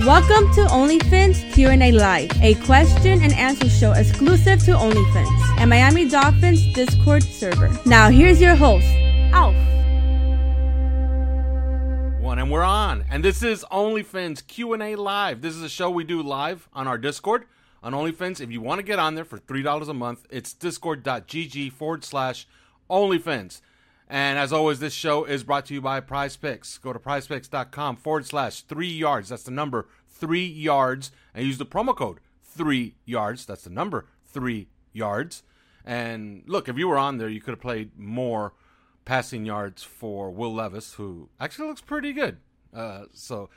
Welcome to OnlyFins Q&A Live, a question and answer show exclusive to OnlyFins and Miami Dolphins Discord server. Now here's your host, Alf. One and we're on, and this is OnlyFins Q&A Live. This is a show we do live on our Discord on OnlyFins. If you want to get on there for three dollars a month, it's discord.gg forward slash OnlyFins. And as always, this show is brought to you by Prize Picks. Go to prizepicks.com forward slash three yards. That's the number three yards. And use the promo code three yards. That's the number three yards. And look, if you were on there, you could have played more passing yards for Will Levis, who actually looks pretty good. Uh, so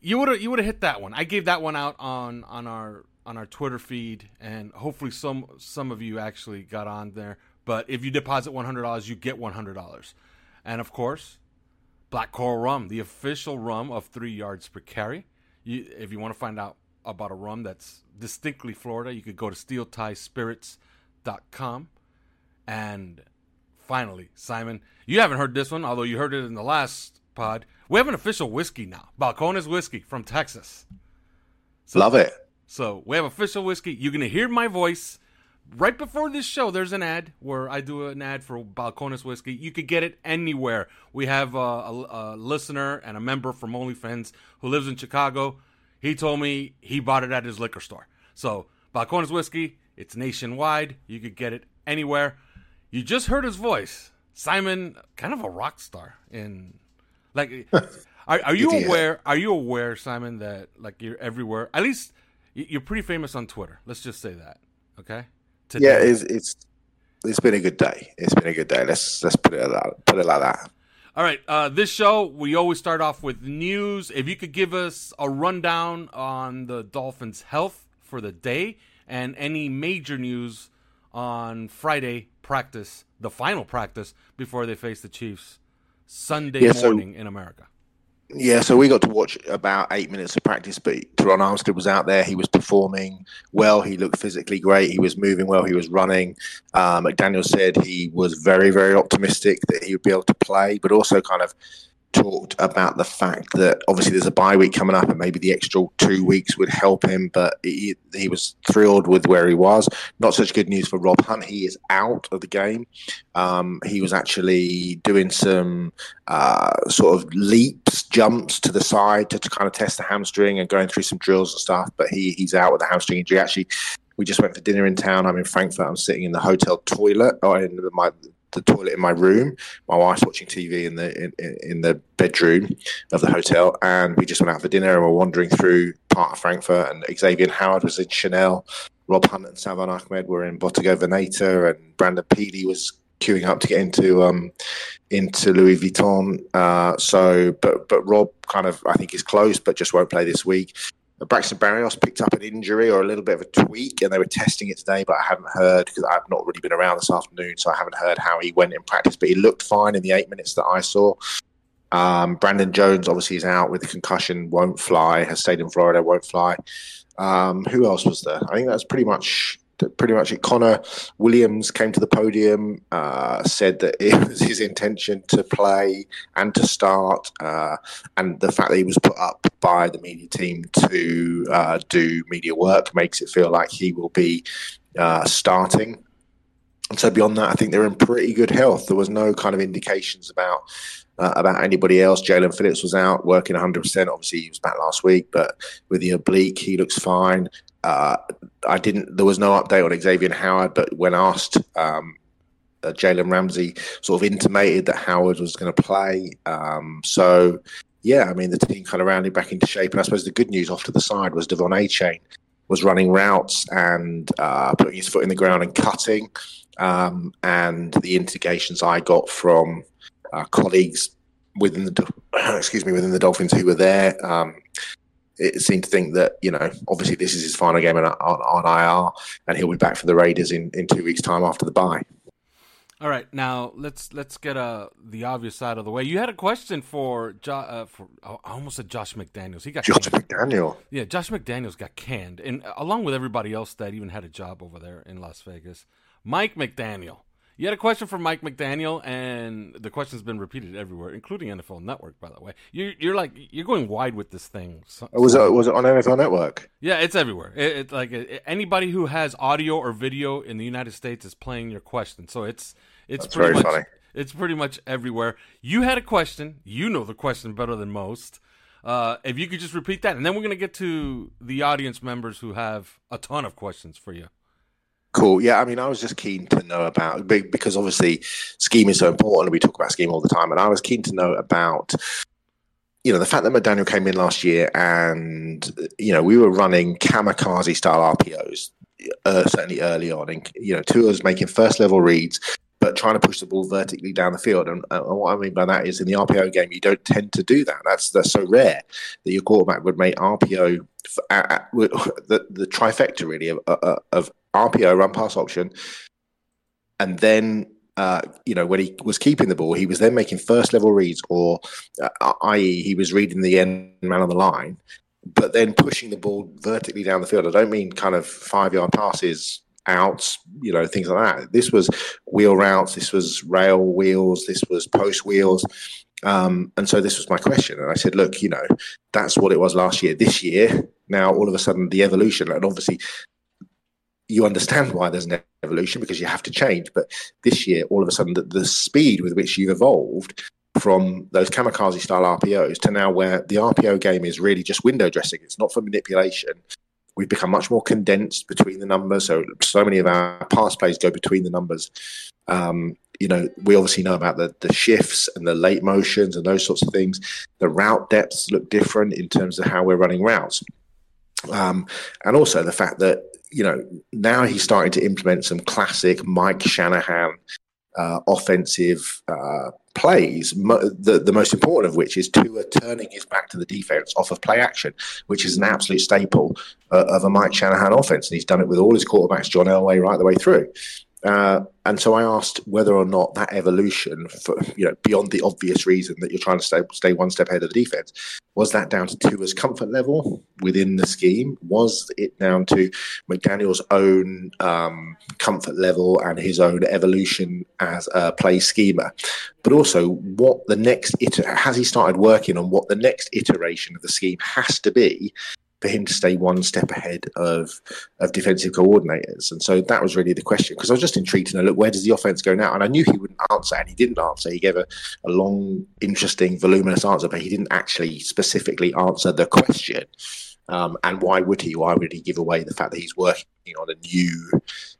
you would have you would have hit that one. I gave that one out on on our on our Twitter feed, and hopefully some some of you actually got on there. But if you deposit one hundred dollars, you get one hundred dollars, and of course, Black Coral Rum, the official rum of three yards per carry. You, if you want to find out about a rum that's distinctly Florida, you could go to steeltiespirits.com. And finally, Simon, you haven't heard this one, although you heard it in the last pod. We have an official whiskey now, Balcones whiskey from Texas. So, Love it. So we have official whiskey. You're gonna hear my voice right before this show. There's an ad where I do an ad for Balcones whiskey. You could get it anywhere. We have uh, a, a, a listener and a member from OnlyFins who lives in Chicago. He told me he bought it at his liquor store. So Balcones whiskey, it's nationwide. You could get it anywhere. You just heard his voice, Simon, kind of a rock star in like. Are, are you aware? Are you aware, Simon, that like you're everywhere? At least you're pretty famous on Twitter. Let's just say that. Okay. Yeah, it's, it's it's been a good day. It's been a good day. Let's let's put it like, put it like that. All right. Uh, this show, we always start off with news. If you could give us a rundown on the Dolphins' health for the day and any major news on Friday practice, the final practice before they face the Chiefs Sunday Yeah, so- morning in America. Yeah, so we got to watch about eight minutes of practice, but Terron Armstead was out there. He was performing well. He looked physically great. He was moving well. He was running. Um, McDaniel said he was very, very optimistic that he would be able to play, but also kind of talked about the fact that obviously there's a bye week coming up and maybe the extra two weeks would help him, but he, he was thrilled with where he was. Not such good news for Rob Hunt. He is out of the game. Um, he was actually doing some uh, sort of leaps, jumps to the side to, to kind of test the hamstring and going through some drills and stuff, but he, he's out with a hamstring injury. Actually, we just went for dinner in town. I'm in Frankfurt. I'm sitting in the hotel toilet or in my the toilet in my room. My wife's watching TV in the in, in- the bedroom of the hotel, and we just went out for dinner and we're wandering through part of Frankfurt. And Xavier Howard was in Chanel, Rob Hunt and Salvon Ahmed were in Bottega Veneta, and Brandon Peely was queuing up to get into um into Louis Vuitton. Uh, so, but but Rob kind of I think is close, but just won't play this week. Braxton Berrios picked up an injury or a little bit of a tweak, and they were testing it today, but I haven't heard because I've not really been around this afternoon, so I haven't heard how he went in practice. But he looked fine in the eight minutes that I saw. Um, Brandon Jones obviously is out with a concussion, won't fly. Has stayed in Florida, won't fly. Um, who else was there? I think that's pretty much pretty much it. Connor Williams came to the podium, uh, said that it was his intention to play and to start, uh, and the fact that he was put up by the media team to uh, do media work makes it feel like he will be uh, starting. And so beyond that, I think they're in pretty good health. There was no kind of indications about uh, about anybody else. Jaelan Phillips was out working 100%. Obviously, he was back last week, but with the oblique, he looks fine. Uh, I didn't. There was no update on Xavier Howard, but when asked, um, uh, Jalen Ramsey sort of intimated that Howard was going to play. Um, so, yeah, I mean, the team kind of rounded back into shape. And I suppose the good news off to the side was De'Von Achane was running routes and uh, putting his foot in the ground and cutting. Um, and the indications I got from uh, colleagues within the excuse me within the Dolphins who were there um, it seemed to think that you know obviously this is his final game on, on, on IR and he'll be back for the Raiders in, in two weeks time after the bye. All right, now let's let's get uh, the obvious side of the way. You had a question for jo- uh, for I almost said Josh McDaniels. He got Josh canned. McDaniel. Yeah, Josh McDaniels got canned, and uh, along with everybody else that even had a job over there in Las Vegas, Mike McDaniel. You had a question for Mike McDaniel, and the question's been repeated everywhere, including NFL Network. By the way, you're you're like you're going wide with this thing. So, was it was it on NFL Network? Yeah, it's everywhere. It, it like it, anybody who has audio or video in the United States is playing your question. So it's it's That's pretty much funny. it's pretty much everywhere. You had a question. You know the question better than most. Uh, if you could just repeat that, and then we're gonna get to the audience members who have a ton of questions for you. Cool. Yeah, I mean, I was just keen to know about be- because obviously scheme is so important, and we talk about scheme all the time. And I was keen to know about, you know, the fact that McDaniel came in last year, and you know, we were running kamikaze style RPOs uh, certainly early on, and you know, Tua was making first level reads, but trying to push the ball vertically down the field. And, uh, what I mean by that is in the RPO game, you don't tend to do that. That's that's so rare that your quarterback would make RPO uh, uh, the the trifecta really of, uh, of RPO run pass option, and then. Uh, you know, when he was keeping the ball, he was then making first level reads, or uh, i.e., he was reading the end man on the line, but then pushing the ball vertically down the field. I don't mean kind of five yard passes outs, you know, things like that. This was wheel routes, this was rail wheels, this was post wheels. Um, and so this was my question. And I said, look, you know, that's what it was last year. This year, now all of a sudden the evolution, and obviously you understand why there's an evolution because you have to change. But this year, all of a sudden, the, the speed with which you've evolved from those kamikaze style RPOs to now where the RPO game is really just window dressing. It's not for manipulation. We've become much more condensed between the numbers. So, so many of our pass plays go between the numbers. Um, you know, we obviously know about the, the shifts and the late motions and those sorts of things. The route depths look different in terms of how we're running routes. Um, and also the fact that, you know, now he's starting to implement some classic Mike Shanahan uh, offensive uh, plays, mo- the, the most important of which is Tua turning his back to the defense off of play action, which is an absolute staple uh, of a Mike Shanahan offense. And he's done it with all his quarterbacks, John Elway, right the way through. Uh, and so I asked whether or not that evolution, for, you know, beyond the obvious reason that you're trying to stay, stay one step ahead of the defense, was that down to Tua's comfort level within the scheme? Was it down to McDaniel's own um, comfort level and his own evolution as a play schemer? But also, what the next iter- has he started working on what the next iteration of the scheme has to be for him to stay one step ahead of of defensive coordinators. And so that was really the question because I was just intrigued to know, look, where does the offense go now? And I knew he wouldn't answer, and he didn't answer. He gave a, a long, interesting, voluminous answer, but he didn't actually specifically answer the question. Um, and why would he? Why would he give away the fact that he's working on a new,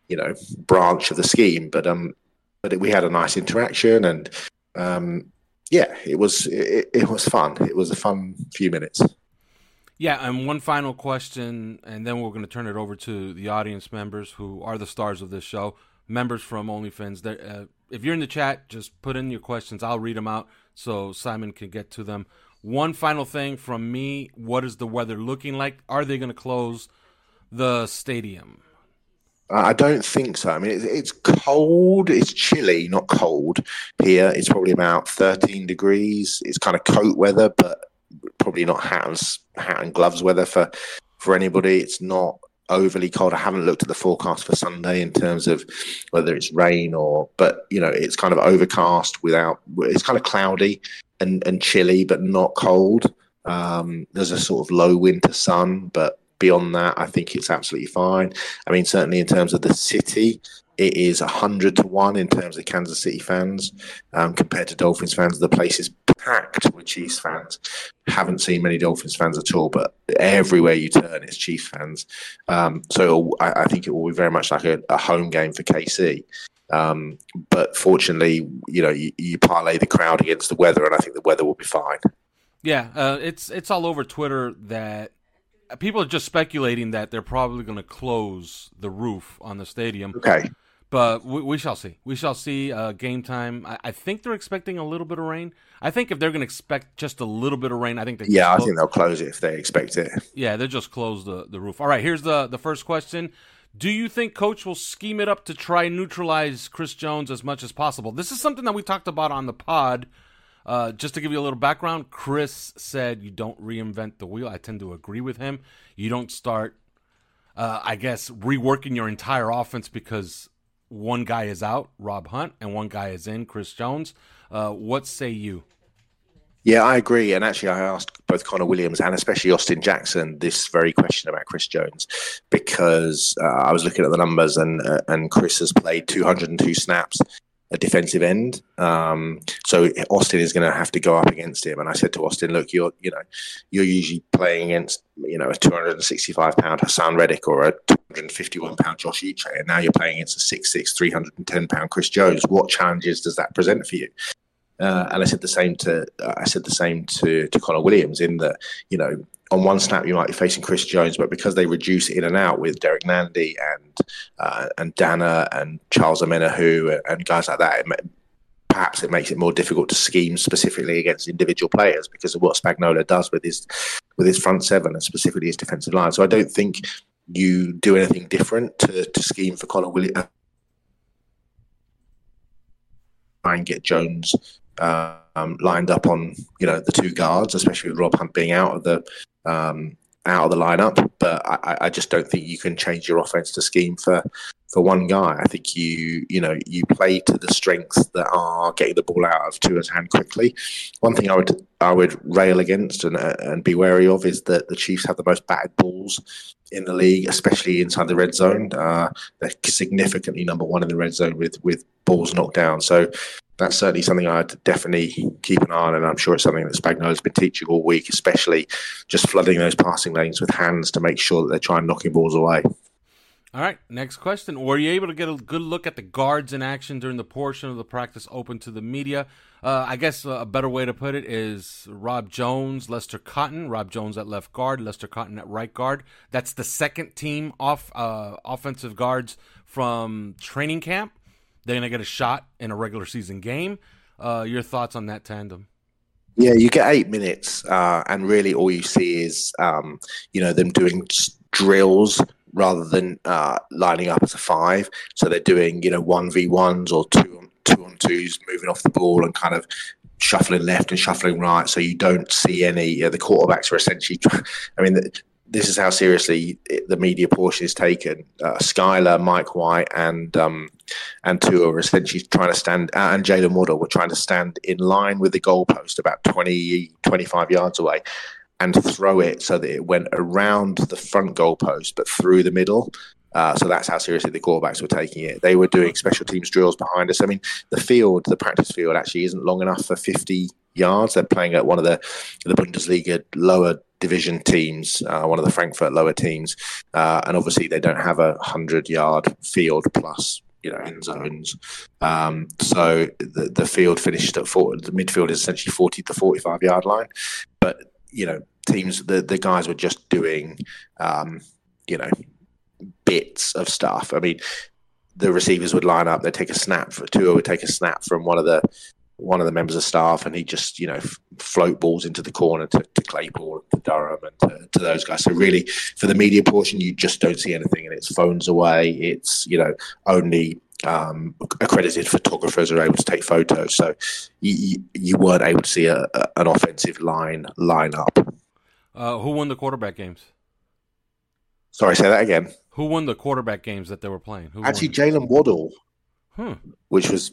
you know, branch of the scheme? But um, but we had a nice interaction, and um, yeah, it was it, it was fun. It was a fun few minutes. Yeah, and one final question, and then we're going to turn it over to the audience members who are the stars of this show, members from OnlyFins. Uh, if you're in the chat, just put in your questions. I'll read them out so Simon can get to them. One final thing from me what is the weather looking like? Are they going to close the stadium? I don't think so. I mean, it's, it's cold. It's chilly, not cold here. It's probably about 13 degrees. It's kind of coat weather, but probably not hat and, hat and gloves weather for, for anybody. It's not overly cold. I haven't looked at the forecast for Sunday in terms of whether it's rain or, but you know, it's kind of overcast without. It's kind of cloudy and and chilly, but not cold. Um, there's a sort of low winter sun, but beyond that, I think it's absolutely fine. I mean, certainly in terms of the city, it is 100 to 1 in terms of Kansas City fans um, compared to Dolphins fans. The place is packed with Chiefs fans. Haven't seen many Dolphins fans at all, but everywhere you turn, it's Chiefs fans. Um, so I, I, think it will be very much like a, a home game for KC. Um, but fortunately, you know, you, you, parlay the crowd against the weather, and I think the weather will be fine. Yeah, uh, it's it's all over Twitter that people are just speculating that they're probably going to close the roof on the stadium. Okay. But we, we shall see. We shall see. Uh, game time. I, I, think they're expecting a little bit of rain. I think if they're going to expect just a little bit of rain, I think they. Yeah, I think they'll close it if they expect it. Yeah, they'll just close the, the roof. All right. Here's the the first question. Do you think coach will scheme it up to try neutralize Chris Jones as much as possible? This is something that we talked about on the pod uh, just to give you a little background, Chris said you don't reinvent the wheel. I tend to agree with him. You don't start, uh, I guess, reworking your entire offense because one guy is out, Rob Hunt, and one guy is in, Chris Jones. Uh, what say you? Yeah, I agree. And actually, I asked both Connor Williams and especially Austin Jackson this very question about Chris Jones because uh, I was looking at the numbers and uh, and Chris has played 202 snaps a defensive end. Um, so Austin is going to have to go up against him. And I said to Austin, look, you're you know you're usually playing against you know a 265 pound Haason Reddick or a 251 pound Josh Uche, and now you're playing against a 6'6", 310 pound Chris Jones. What challenges does that present for you? Uh, and I said the same to I said the same to to Connor Williams in that you know on one snap you might be facing Chris Jones, but because they reduce in and out with Derrick Nnadi and uh, and Danna and Charles Omenihu and guys like that, it, perhaps it makes it more difficult to scheme specifically against individual players because of what Spagnuolo does with his with his front seven and specifically his defensive line. So I don't think you do anything different to, to scheme for Connor Williams. Try and get Jones um, lined up on you know the two guards, especially with Rob Hunt being out of the um, out of the lineup. But I, I, just don't think you can change your offense to scheme for for one guy. I think you you know you play to the strengths that are getting the ball out of Tua's hand quickly. One thing I would I would rail against and and be wary of is that the Chiefs have the most batted balls in the league, especially inside the red zone. Uh, they're significantly number one in the red zone with with balls knocked down. So that's certainly something I'd definitely keep an eye on, and I'm sure it's something that Spagnuolo's been teaching all week, especially just flooding those passing lanes with hands to make sure that they're trying knocking balls away. All right, next question. Were you able to get a good look at the guards in action during the portion of the practice open to the media? Uh, I guess a better way to put it is Rob Jones, Lester Cotton. Rob Jones at left guard, Lester Cotton at right guard. That's the second team off uh, offensive guards from training camp. They're going to get a shot in a regular season game. Uh, your thoughts on that tandem? Yeah, you get eight minutes, uh, and really all you see is um, you know them doing drills rather than uh, lining up as a five. So they're doing you know one v ones or two two on twos, moving off the ball and kind of shuffling left and shuffling right. So you don't see any. You know, the quarterbacks are essentially. I mean, this is how seriously the media portion is taken. Uh, Skylar, Mike White, and um, and Tua are essentially trying to stand, uh, and Jaylen Waddle were trying to stand in line with the goalpost about 20, 25 yards away and throw it so that it went around the front goalpost but through the middle. Uh, so that's how seriously the quarterbacks were taking it. They were doing special teams drills behind us. I mean, the field, the practice field, actually isn't long enough for 50 yards. They're playing at one of the the Bundesliga lower division teams, uh, one of the Frankfurt lower teams, uh, and obviously they don't have a hundred yard field plus you know end zones. Um, so the the field finished at four. The midfield is essentially forty to forty five yard line, but you know teams the the guys were just doing um, you know bits of stuff. I mean. The receivers would line up. They'd take a snap. For Tua would take a snap from one of the one of the members of staff, and he just you know f- float balls into the corner to, to Claypool, to Durham, and to, to, those guys. So really, for the media portion, you just don't see anything, and it's phones away. It's you know only um, accredited photographers are able to take photos. So you, you weren't able to see a, a, an offensive line line up. Uh, who won the quarterback games? Sorry, say that again. Who won the quarterback games that they were playing? Who Actually, Jaylen Waddle, hmm. which was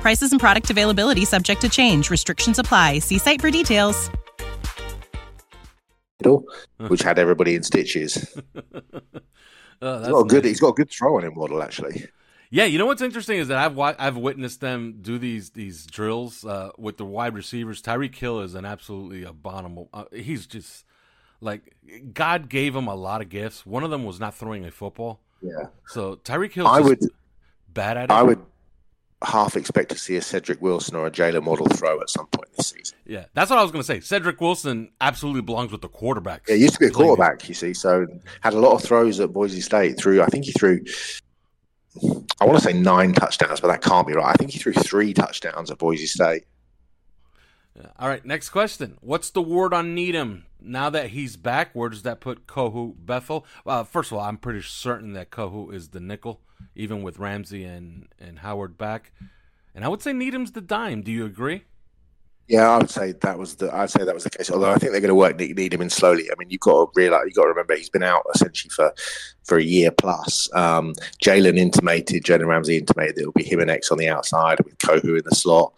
Prices and product availability subject to change. Restrictions apply. See site for details which had everybody in stitches. oh, he's got a good. He's got a good throw on him, Waddle. Actually. Yeah, you know what's interesting is that I've I've witnessed them do these these drills uh, with the wide receivers. Tyreek Hill is an absolutely abominable. Uh, he's just like God gave him a lot of gifts. One of them was not throwing a football. Yeah. So Tyreek Hill, I would bad at it. I would half expect to see a Cedric Wilson or a Jaylen Waddle throw at some point this season. Yeah, that's what I was going to say. Cedric Wilson absolutely belongs with the quarterbacks. Yeah, he used to be a quarterback, you see, so had a lot of throws at Boise State. Through, I think he threw, I want to say nine touchdowns, but that can't be right. I think he threw three touchdowns at Boise State. Yeah. All right, next question. What's the word on Needham now that he's back? Where does that put Kohou Bethel? Well, first of all, I'm pretty certain that Kohou is the nickel even with Ramsey and, and Howard back. And I would say Needham's the dime. Do you agree? Yeah, I would say that was the. I'd say that was the case. Although I think they're going to work Needham in slowly. I mean, you've got to realize, you've got to remember, he's been out essentially for for a year plus. Um, Jalen intimated, Jalen Ramsey intimated that it'll be him and X on the outside with Kohou in the slot.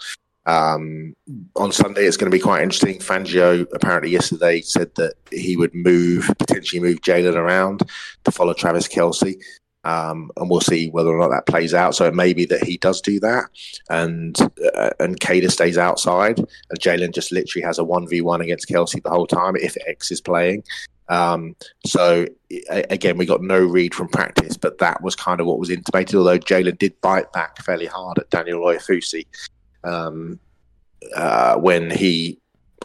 Um, on Sunday, it's going to be quite interesting. Fangio apparently yesterday said that he would move, potentially move Jalen around to follow Travis Kelce. Um, and we'll see whether or not that plays out. So it may be that he does do that, and uh, and Kader stays outside, and Jalen just literally has a one v one against Kelce the whole time if X is playing. Um, so again, we got no read from practice, but that was kind of what was intimated. Although Jalen did bite back fairly hard at Daniel Oyefusi um, uh, when he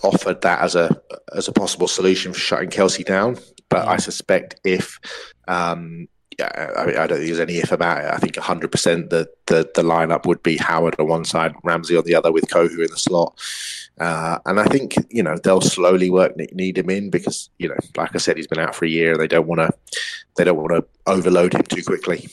offered that as a as a possible solution for shutting Kelce down. But I suspect if um, yeah, I, I, don't think there's any if about it. I think 100% that the, the lineup would be Howard on one side, Ramsey on the other, with Kohou in the slot. Uh, and I think you know they'll slowly work Needham in because you know, like I said, he's been out for a year. They don't want to they don't want to overload him too quickly.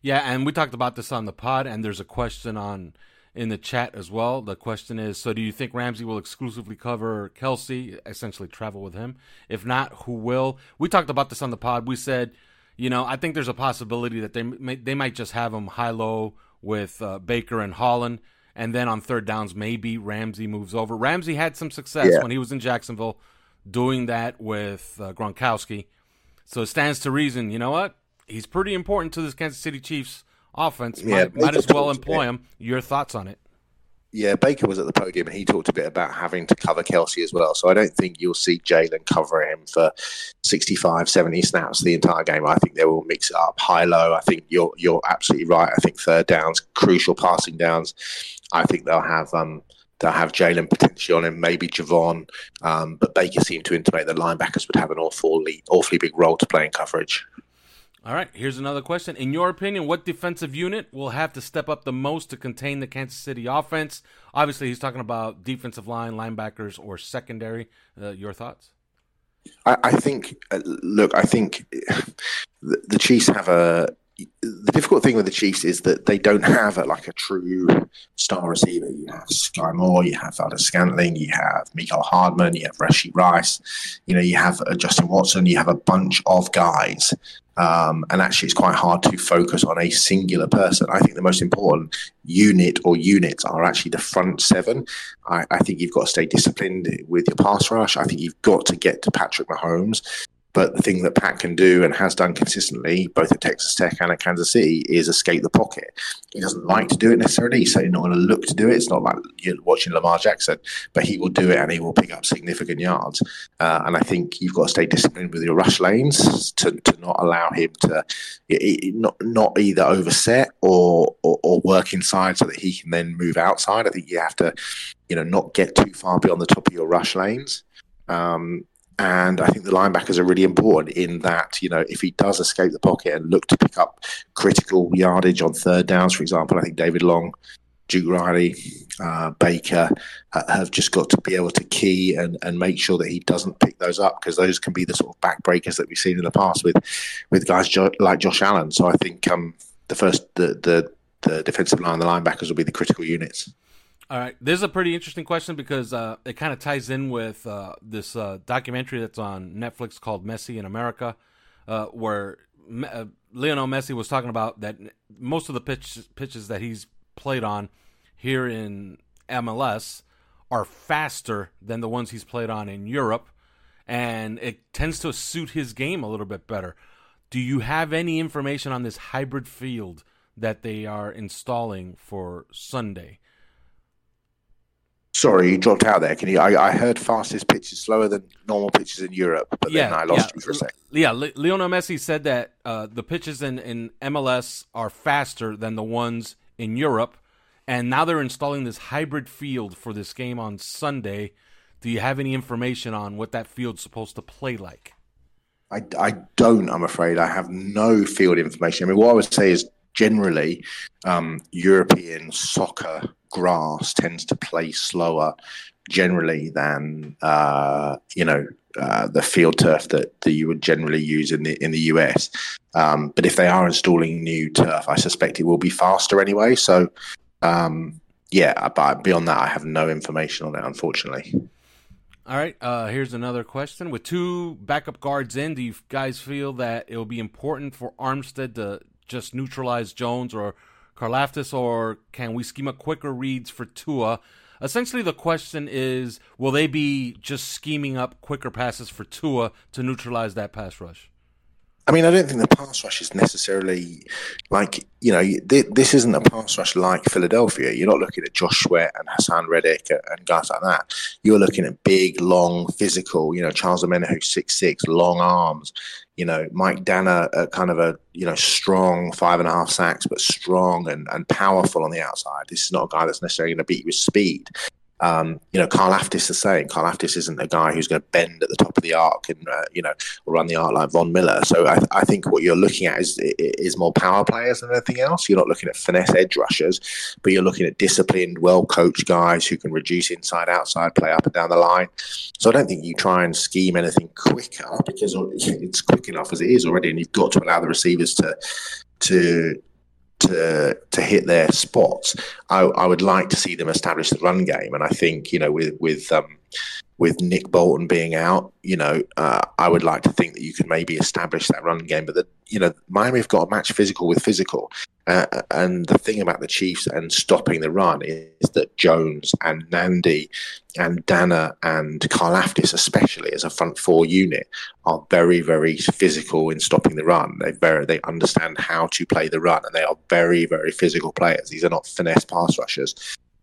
Yeah, and we talked about this on the pod, and there's a question on in the chat as well. The question is: So, do you think Ramsey will exclusively cover Kelce, essentially travel with him? If not, who will? We talked about this on the pod. We said you know, I think there's a possibility that they may, they might just have him high low with uh, Baker and Holland, and then on third downs maybe Ramsey moves over. Ramsey had some success yeah. when he was in Jacksonville doing that with uh, Gronkowski, so it stands to reason. You know what? He's pretty important to this Kansas City Chiefs offense. Yeah, might, might as well employ him. Your thoughts on it? Yeah, Baker was at the podium and he talked a bit about having to cover Kelce as well. So I don't think you'll see Jalen cover him for 65, 70 snaps the entire game. I think they will mix it up high low. I think you're you're absolutely right. I think third downs, crucial passing downs. I think they'll have um, they'll have Jalen potentially on him, maybe Jevon. Um, but Baker seemed to intimate that linebackers would have an awfully awfully big role to play in coverage. All right, here's another question. In your opinion, what defensive unit will have to step up the most to contain the Kansas City offense? Obviously, he's talking about defensive line, linebackers, or secondary. Uh, your thoughts? I, I think, uh, look, I think the, the Chiefs have a the difficult thing with the Chiefs is that they don't have a, like a true star receiver. You have Sky Moore, you have Valdes-Scantling, you have Mecole Hardman, you have Rashee Rice, you know, you have uh, Justin Watson, you have a bunch of guys um, and actually, it's quite hard to focus on a singular person. I think the most important unit or units are actually the front seven. I, I think you've got to stay disciplined with your pass rush. I think you've got to get to Patrick Mahomes. But the thing that Pat can do and has done consistently, both at Texas Tech and at Kansas City, is escape the pocket. He doesn't like to do it necessarily, he's not going to look to do it. It's not like you're watching Lamar Jackson, but he will do it and he will pick up significant yards. Uh, and I think you've got to stay disciplined with your rush lanes to, to not allow him to not not either overset or, or or work inside so that he can then move outside. I think you have to, you know, not get too far beyond the top of your rush lanes. Um, and I think the linebackers are really important in that, you know, if he does escape the pocket and look to pick up critical yardage on third downs, for example, I think David Long, Duke Riley, uh, Baker uh, have just got to be able to key and, and make sure that he doesn't pick those up because those can be the sort of backbreakers that we've seen in the past with with guys jo- like Josh Allen. So I think um, the first the, the the defensive line, the linebackers will be the critical units. All right, this is a pretty interesting question because uh, it kind of ties in with uh, this uh, documentary that's on Netflix called "Messi in America," uh, where Me- uh, Lionel Messi was talking about that most of the pitch- pitches that he's played on here in MLS are faster than the ones he's played on in Europe, and it tends to suit his game a little bit better. Do you have any information on this hybrid field that they are installing for Sunday? Sorry, you dropped out there. Can you? I, I heard fastest pitches slower than normal pitches in Europe, but yeah, then I lost yeah. you for a second. Yeah, Lionel Messi said that uh, the pitches in, in MLS are faster than the ones in Europe, and now they're installing this hybrid field for this game on Sunday. Do you have any information on what that field's supposed to play like? I, I don't, I'm afraid. I have no field information. I mean, what I would say is generally um, European soccer grass tends to play slower generally than uh, you know uh, the field turf that, that you would generally use in the in the US. Um, but if they are installing new turf, I suspect it will be faster anyway. So um, yeah, but beyond that, I have no information on it, unfortunately. All right, uh, here's another question. With two backup guards in, do you guys feel that it will be important for Armstead to just neutralize Jones or Karlaftis, or can we scheme up quicker reads for Tua? Essentially, the question is will they be just scheming up quicker passes for Tua to neutralize that pass rush? I mean, I don't think the pass rush is necessarily like, you know, this isn't a pass rush like Philadelphia. You're not looking at Josh Sweat and Haason Reddick and guys like that. You're looking at big, long, physical, you know, Charles Omenihu, six six, long arms. You know, Mike Danna, kind of a, you know, strong five and a half sacks, but strong and, and powerful on the outside. This is not a guy that's necessarily going to beat you with speed. Um, you know, Karlaftis the same. Karlaftis isn't a guy who's going to bend at the top of the arc and uh, you know run the arc like Von Miller. So I, I, think what you're looking at is is more power players than anything else. You're not looking at finesse edge rushers, but you're looking at disciplined, well coached guys who can reduce inside outside play up and down the line. So I don't think you try and scheme anything quicker because it's quick enough as it is already, and you've got to allow the receivers to to to to hit their spots. I, I, would like to see them establish the run game, and I think you know with with um, with Nick Bolton being out, you know, uh, I would like to think that you could maybe establish that run game. But that you know, Miami have got to match physical with physical, uh, and the thing about the Chiefs and stopping the run is that Jones and Nnadi and Danna and Karlaftis, especially as a front four unit, are very, very physical in stopping the run. They very they understand how to play the run, and they are very, very physical players. These are not finesse pass rushers.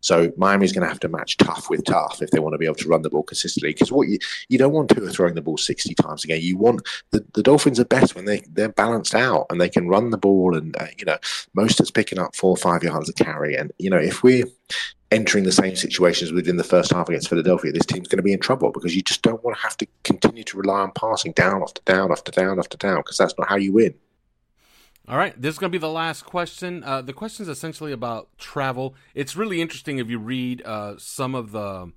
So Miami's going to have to match tough with tough if they want to be able to run the ball consistently. Because what you you don't want to throwing the ball sixty times a game. You want the, the Dolphins are best when they they're balanced out and they can run the ball and uh, you know most it's picking up four or five yards a carry. And you know if we're entering the same situations within the first half against Philadelphia, this team's going to be in trouble because you just don't want to have to continue to rely on passing down after down after down after down because that's not how you win. All right, this is going to be the last question. Uh, the question is essentially about travel. It's really interesting if you read uh, some of the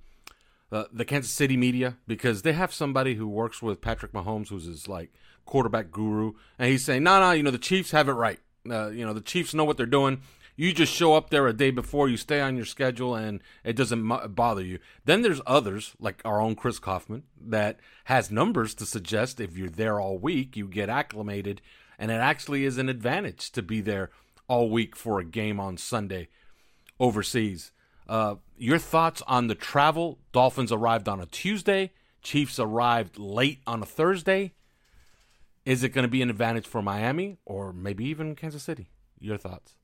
uh, the Kansas City media because they have somebody who works with Patrick Mahomes, who's his like quarterback guru, and he's saying, "No, no, you know the Chiefs have it right. Uh, you know, the Chiefs know what they're doing. You just show up there a day before, you stay on your schedule, and it doesn't bother you. Then there's others, like our own Chris Kouffman, that has numbers to suggest if you're there all week, you get acclimated, and it actually is an advantage to be there all week for a game on Sunday overseas. Uh, your thoughts on the travel? Dolphins arrived on a Tuesday. Chiefs arrived late on a Thursday. Is it going to be an advantage for Miami or maybe even Kansas City? Your thoughts?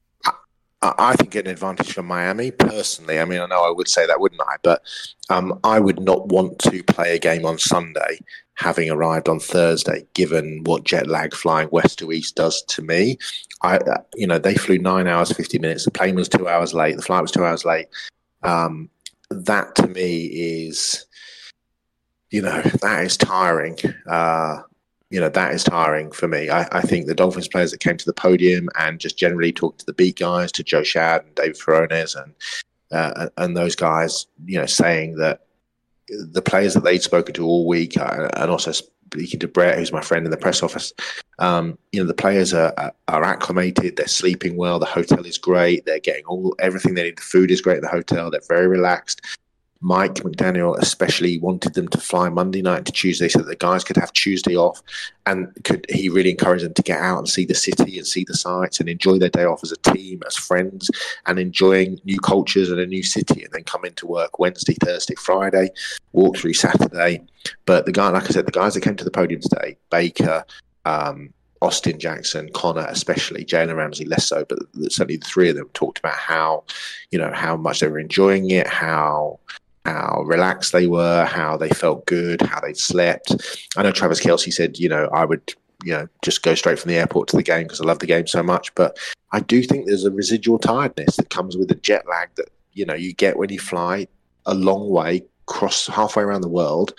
I think an advantage for Miami personally. I mean, I know I would say that, wouldn't I? But um, I would not want to play a game on Sunday having arrived on Thursday, given what jet lag flying west to east does to me. I, uh, you know, they flew nine hours fifty minutes. The plane was two hours late. The flight was two hours late. Um, that to me is, you know, that is tiring. Uh, you know that is tiring for me. I, I, think the Dolphins players that came to the podium and just generally talked to the beat guys, to Joe Schad and David Furones and uh, and those guys, you know, saying that the players that they'd spoken to all week, uh, and also speaking to Brett, who's my friend in the press office, um, you know, the players are, are acclimated. They're sleeping well. The hotel is great. They're getting all everything they need. The food is great at the hotel. They're very relaxed. Mike McDaniel especially wanted them to fly Monday night to Tuesday so that the guys could have Tuesday off, and could he really encouraged them to get out and see the city and see the sights and enjoy their day off as a team, as friends, and enjoying new cultures and a new city, and then come into work Wednesday, Thursday, Friday, walk through Saturday. But the guy, like I said, the guys that came to the podium today, Baker. Um, Austin Jackson, Connor, especially Jalen Ramsey, less so, but certainly the three of them talked about how, you know, how much they were enjoying it, how how relaxed they were, how they felt good, how they slept. I know Travis Kelce said, you know, I would, you know, just go straight from the airport to the game because I love the game so much. But I do think there's a residual tiredness that comes with the jet lag that, you know, you get when you fly a long way, cross halfway around the world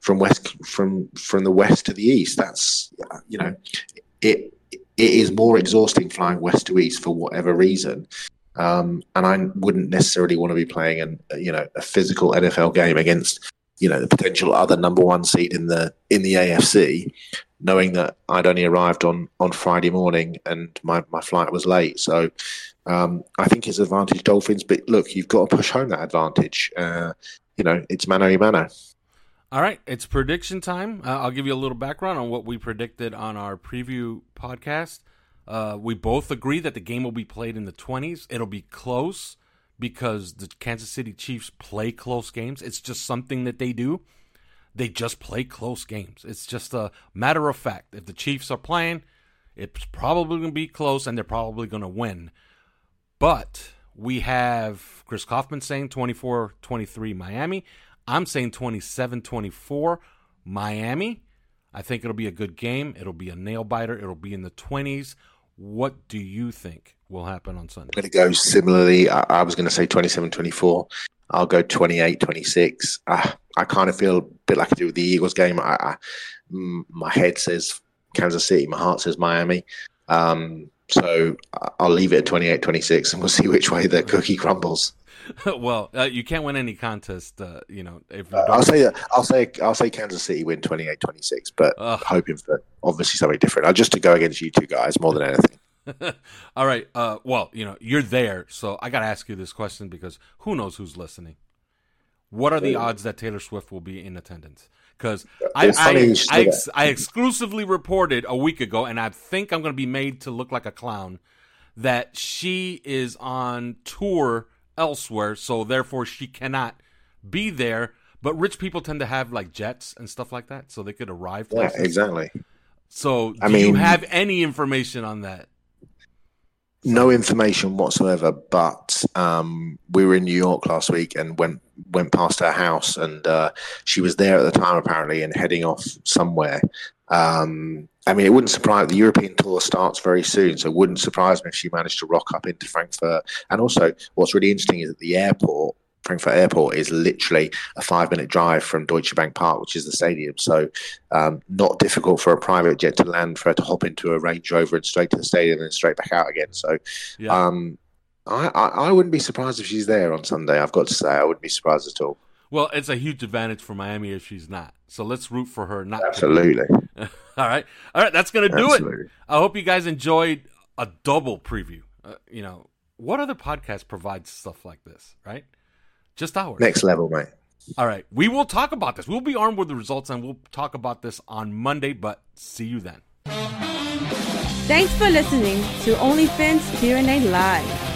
from west from from the west to the east. That's you know, it it is more exhausting flying west to east for whatever reason um, and I wouldn't necessarily want to be playing an, you know a physical NFL game against you know the potential other number one seed in the in the AFC, knowing that I'd only arrived on on Friday morning and my, my flight was late. So um, I think it's advantage Dolphins. But look, you've got to push home that advantage. Uh, you know, it's mano a mano. All right, it's prediction time. Uh, I'll give you a little background on what we predicted on our preview podcast. Uh, we both agree that the game will be played in the 20s. It'll be close because the Kansas City Chiefs play close games. It's just something that they do. They just play close games. It's just a matter of fact. If the Chiefs are playing, it's probably going to be close and they're probably going to win. But we have Chris Kouffman saying 24 23 Miami. I'm saying 27 24 Miami. I think it'll be a good game. It'll be a nail biter. It'll be in the 20s. What do you think will happen on Sunday? I'm going to go similarly. I, I was going to say 27 24. I'll go 28 26. Uh, I kind of feel a bit like I do with the Eagles game. I, I, my head says Kansas City, my heart says Miami. Um, so I'll leave it at 28 26 and we'll see which way the cookie crumbles. well, uh, you can't win any contest, uh, you know. If you uh, I'll say I'll say I'll say Kansas City win 28-26, but hoping for obviously something different. I'll just to go against you two guys more than anything. All right. Uh, well, you know, you're there, so I got to ask you this question because who knows who's listening. What are the odds that Taylor Swift will be in attendance? Because I I, I, ex- I exclusively reported a week ago, and I think I'm going to be made to look like a clown, that she is on tour elsewhere, so therefore she cannot be there. But rich people tend to have like jets and stuff like that, so they could arrive. Places. Yeah, exactly. So, do I mean, you have any information on that? No information whatsoever. But um, we were in New York last week and went went past her house, and uh, she was there at the time apparently, and heading off somewhere. Um, I mean, it wouldn't surprise. The European tour starts very soon, so it wouldn't surprise me if she managed to rock up into Frankfurt. And also, what's really interesting is that the airport, Frankfurt Airport, is literally a five-minute drive from Deutsche Bank Park, which is the stadium. So, um, not difficult for a private jet to land for her to hop into a Range Rover and straight to the stadium and straight back out again. So, yeah. um, I, I, I wouldn't be surprised if she's there on Sunday. I've got to say, I wouldn't be surprised at all. Well, it's a huge advantage for Miami if she's not. So let's root for her not. Absolutely. all right. All right. That's going to do Absolutely. it. I hope you guys enjoyed a double preview. Uh, you know, what other podcast provides stuff like this, right? Just ours. Next level, mate. All right. We will talk about this. We'll be armed with the results and we'll talk about this on Monday, but see you then. Thanks for listening to OnlyFins Q&A Live.